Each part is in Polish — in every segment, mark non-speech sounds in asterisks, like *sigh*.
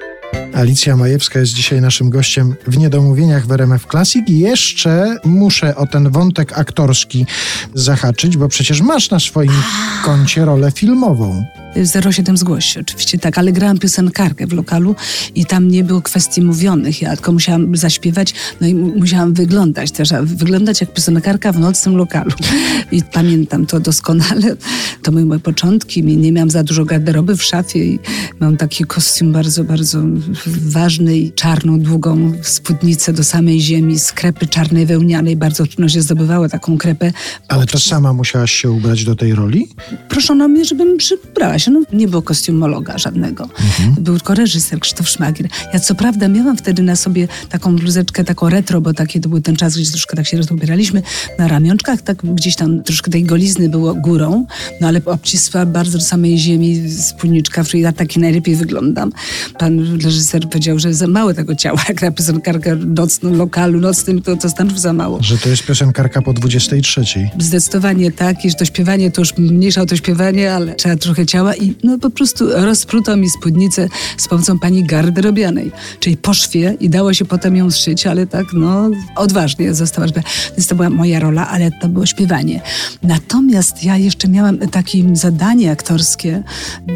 Thank you. Alicja Majewska jest dzisiaj naszym gościem w Niedomówieniach w RMF Classic i jeszcze muszę o ten wątek aktorski zahaczyć, bo przecież masz na swoim koncie rolę filmową. 07 zgłoś oczywiście tak, ale grałam piosenkarkę w lokalu i tam nie było kwestii mówionych, ja tylko musiałam zaśpiewać, no i musiałam wyglądać też, wyglądać jak piosenkarka w nocnym lokalu. I pamiętam to doskonale, to były moje początki, nie miałam za dużo garderoby w szafie i mam taki kostium bardzo, bardzo ważny i czarną, długą spódnicę do samej ziemi, z krepy czarnej wełnianej, bardzo trudno się zdobywało taką krepę. Ale to sama musiałaś się ubrać do tej roli? Proszono mnie, żebym przybrała się. No, nie było kostiumologa żadnego. Mhm. Był tylko reżyser Krzysztof Szmagier. Ja co prawda miałam wtedy na sobie taką bluzeczkę, taką retro, bo taki to był ten czas, gdzie troszkę tak się ubieraliśmy na ramionczkach, tak gdzieś tam troszkę tej golizny było górą, no ale obcisła bardzo do samej ziemi spódniczka, w której ja taki najlepiej wyglądam. Pan reżyser powiedział, że za mało tego ciała, *laughs* jak na piosenkarkę nocnym, lokalu nocnym, to, to stanów za mało. Że to jest piosenkarka po 23. Zdecydowanie tak, i że to śpiewanie to już mniejsza o to śpiewanie, ale trzeba trochę ciała i no po prostu rozpruto mi spódnicę z pomocą pani garderobianej, czyli po szwie i dało się potem ją zszyć, ale tak no odważnie została. Więc to była moja rola, ale to było śpiewanie. Natomiast ja jeszcze miałam takie zadanie aktorskie,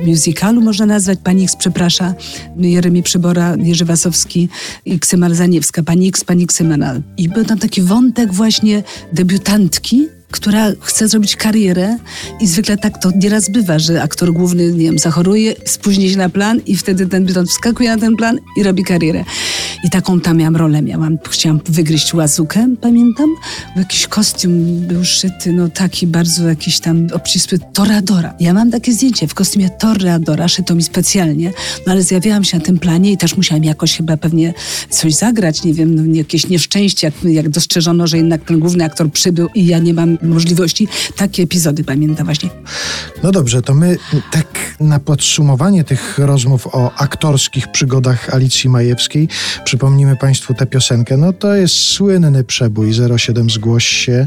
musicalu można nazwać, pani X przeprasza, Jeremi Przybora, Jerzy Wasowski i Ksymar Zaniewska, pani X, pani Ksymena. I był tam taki wątek właśnie debiutantki, która chce zrobić karierę i zwykle tak to nieraz bywa, że aktor główny, nie wiem, zachoruje, spóźni się na plan i wtedy ten biton wskakuje na ten plan i robi karierę. I taką tam miałam rolę, miałam, chciałam wygryźć łazukę, pamiętam, jakiś kostium był szyty, no taki bardzo jakiś tam obcisły Toradora. Ja mam takie zdjęcie w kostiumie Toradora, szyto mi specjalnie, no ale zjawiałam się na tym planie i też musiałam jakoś chyba pewnie coś zagrać, nie wiem, no, jakieś nieszczęście, jak, jak dostrzeżono, że jednak ten główny aktor przybył i ja nie mam możliwości. Takie epizody pamiętam właśnie. No dobrze, to my tak na podsumowanie tych rozmów o aktorskich przygodach Alicji Majewskiej przypomnimy Państwu tę piosenkę. No to jest słynny przebój 07 Zgłoś się.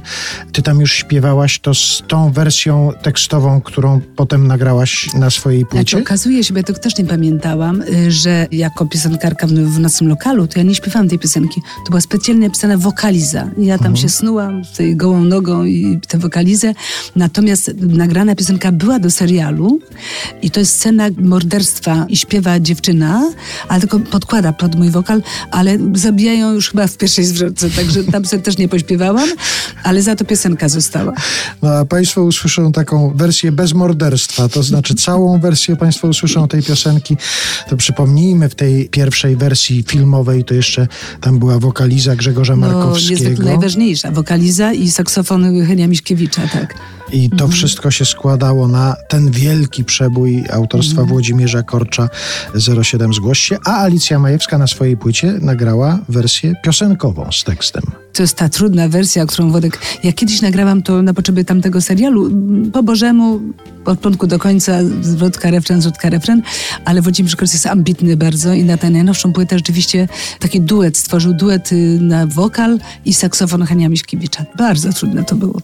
Ty tam już śpiewałaś to z tą wersją tekstową, którą potem nagrałaś na swojej płycie? Znaczy, okazuje się, bo ja to też nie pamiętałam, y, że jako piosenkarka w, w nocnym lokalu, to ja nie śpiewałam tej piosenki. To była specjalnie napisana wokaliza. Ja tam mhm. się snułam z tej gołą nogą i tę wokalizę. Natomiast nagrana piosenka była do serialu i to jest scena morderstwa i śpiewa dziewczyna, ale tylko podkłada pod mój wokal, ale zabijają już chyba w pierwszej zwrotce, także tam sobie też nie pośpiewałam, ale za to piosenka została. No a Państwo usłyszą taką wersję bez morderstwa, to znaczy całą wersję Państwo usłyszą tej piosenki. To przypomnijmy, w tej pierwszej wersji filmowej to jeszcze tam była wokaliza Grzegorza no, Markowskiego. Jest najważniejsza, wokaliza i saksofon Henia Miszkiewicza, tak. I to mhm. wszystko się składało na ten wielki przebój autorstwa mhm. Włodzimierza Korcza 07 Zgłoś się, a Alicja Majewska na swojej płycie nagrała wersję piosenkową z tekstem. To jest ta trudna wersja, którą Wodek... Ja kiedyś nagrałam to na potrzeby tamtego serialu, po Bożemu, od początku do końca, zwrotka, refren, zwrotka, refren, ale Włodzimierz Korcz jest ambitny bardzo i na tę najnowszą płytę rzeczywiście taki duet, stworzył duet y, na wokal i saksofon Hania Miśkiewicza. Bardzo trudne to było.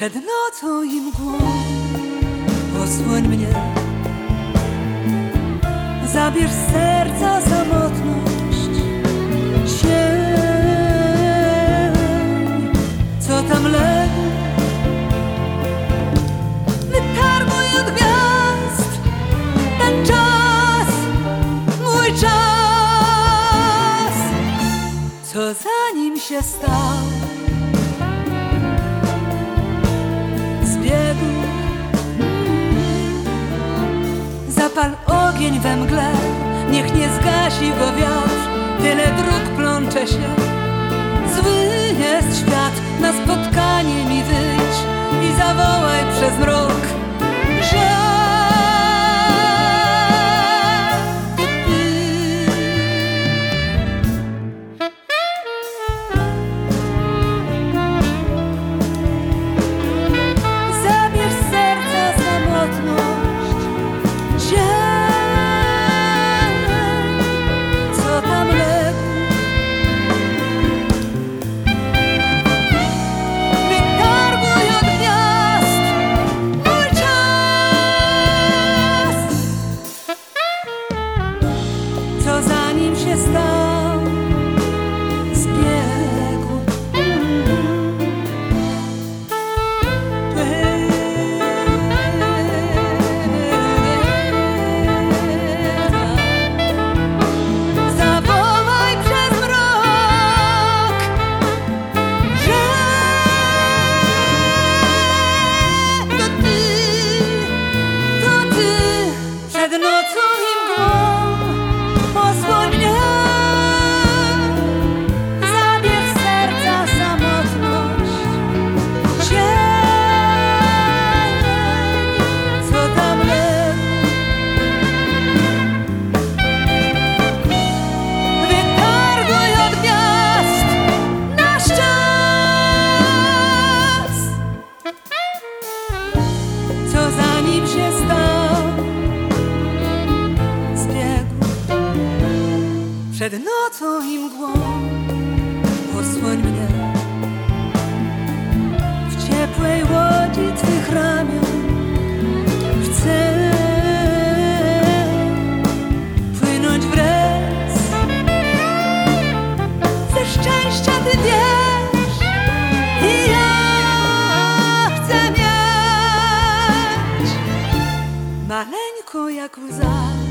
Przed nocą i mgłą osłoń mnie. Zabierz serca samotność. Sień, co tam legł Wytarguj od gwiazd. Ten czas, mój czas. Co za nim się stał Zapal ogień we mgle, niech nie zgasi go wiatr. Tyle dróg plącze się. Zły jest świat, na spotkanie mi wyjdź I zawołaj przez mrok przed nocą i mgłą. Osłoń mnie w ciepłej łodzi Twych ramion. Chcę płynąć wraz ze szczęścia Ty wiesz i ja chcę mieć maleńką jak łza.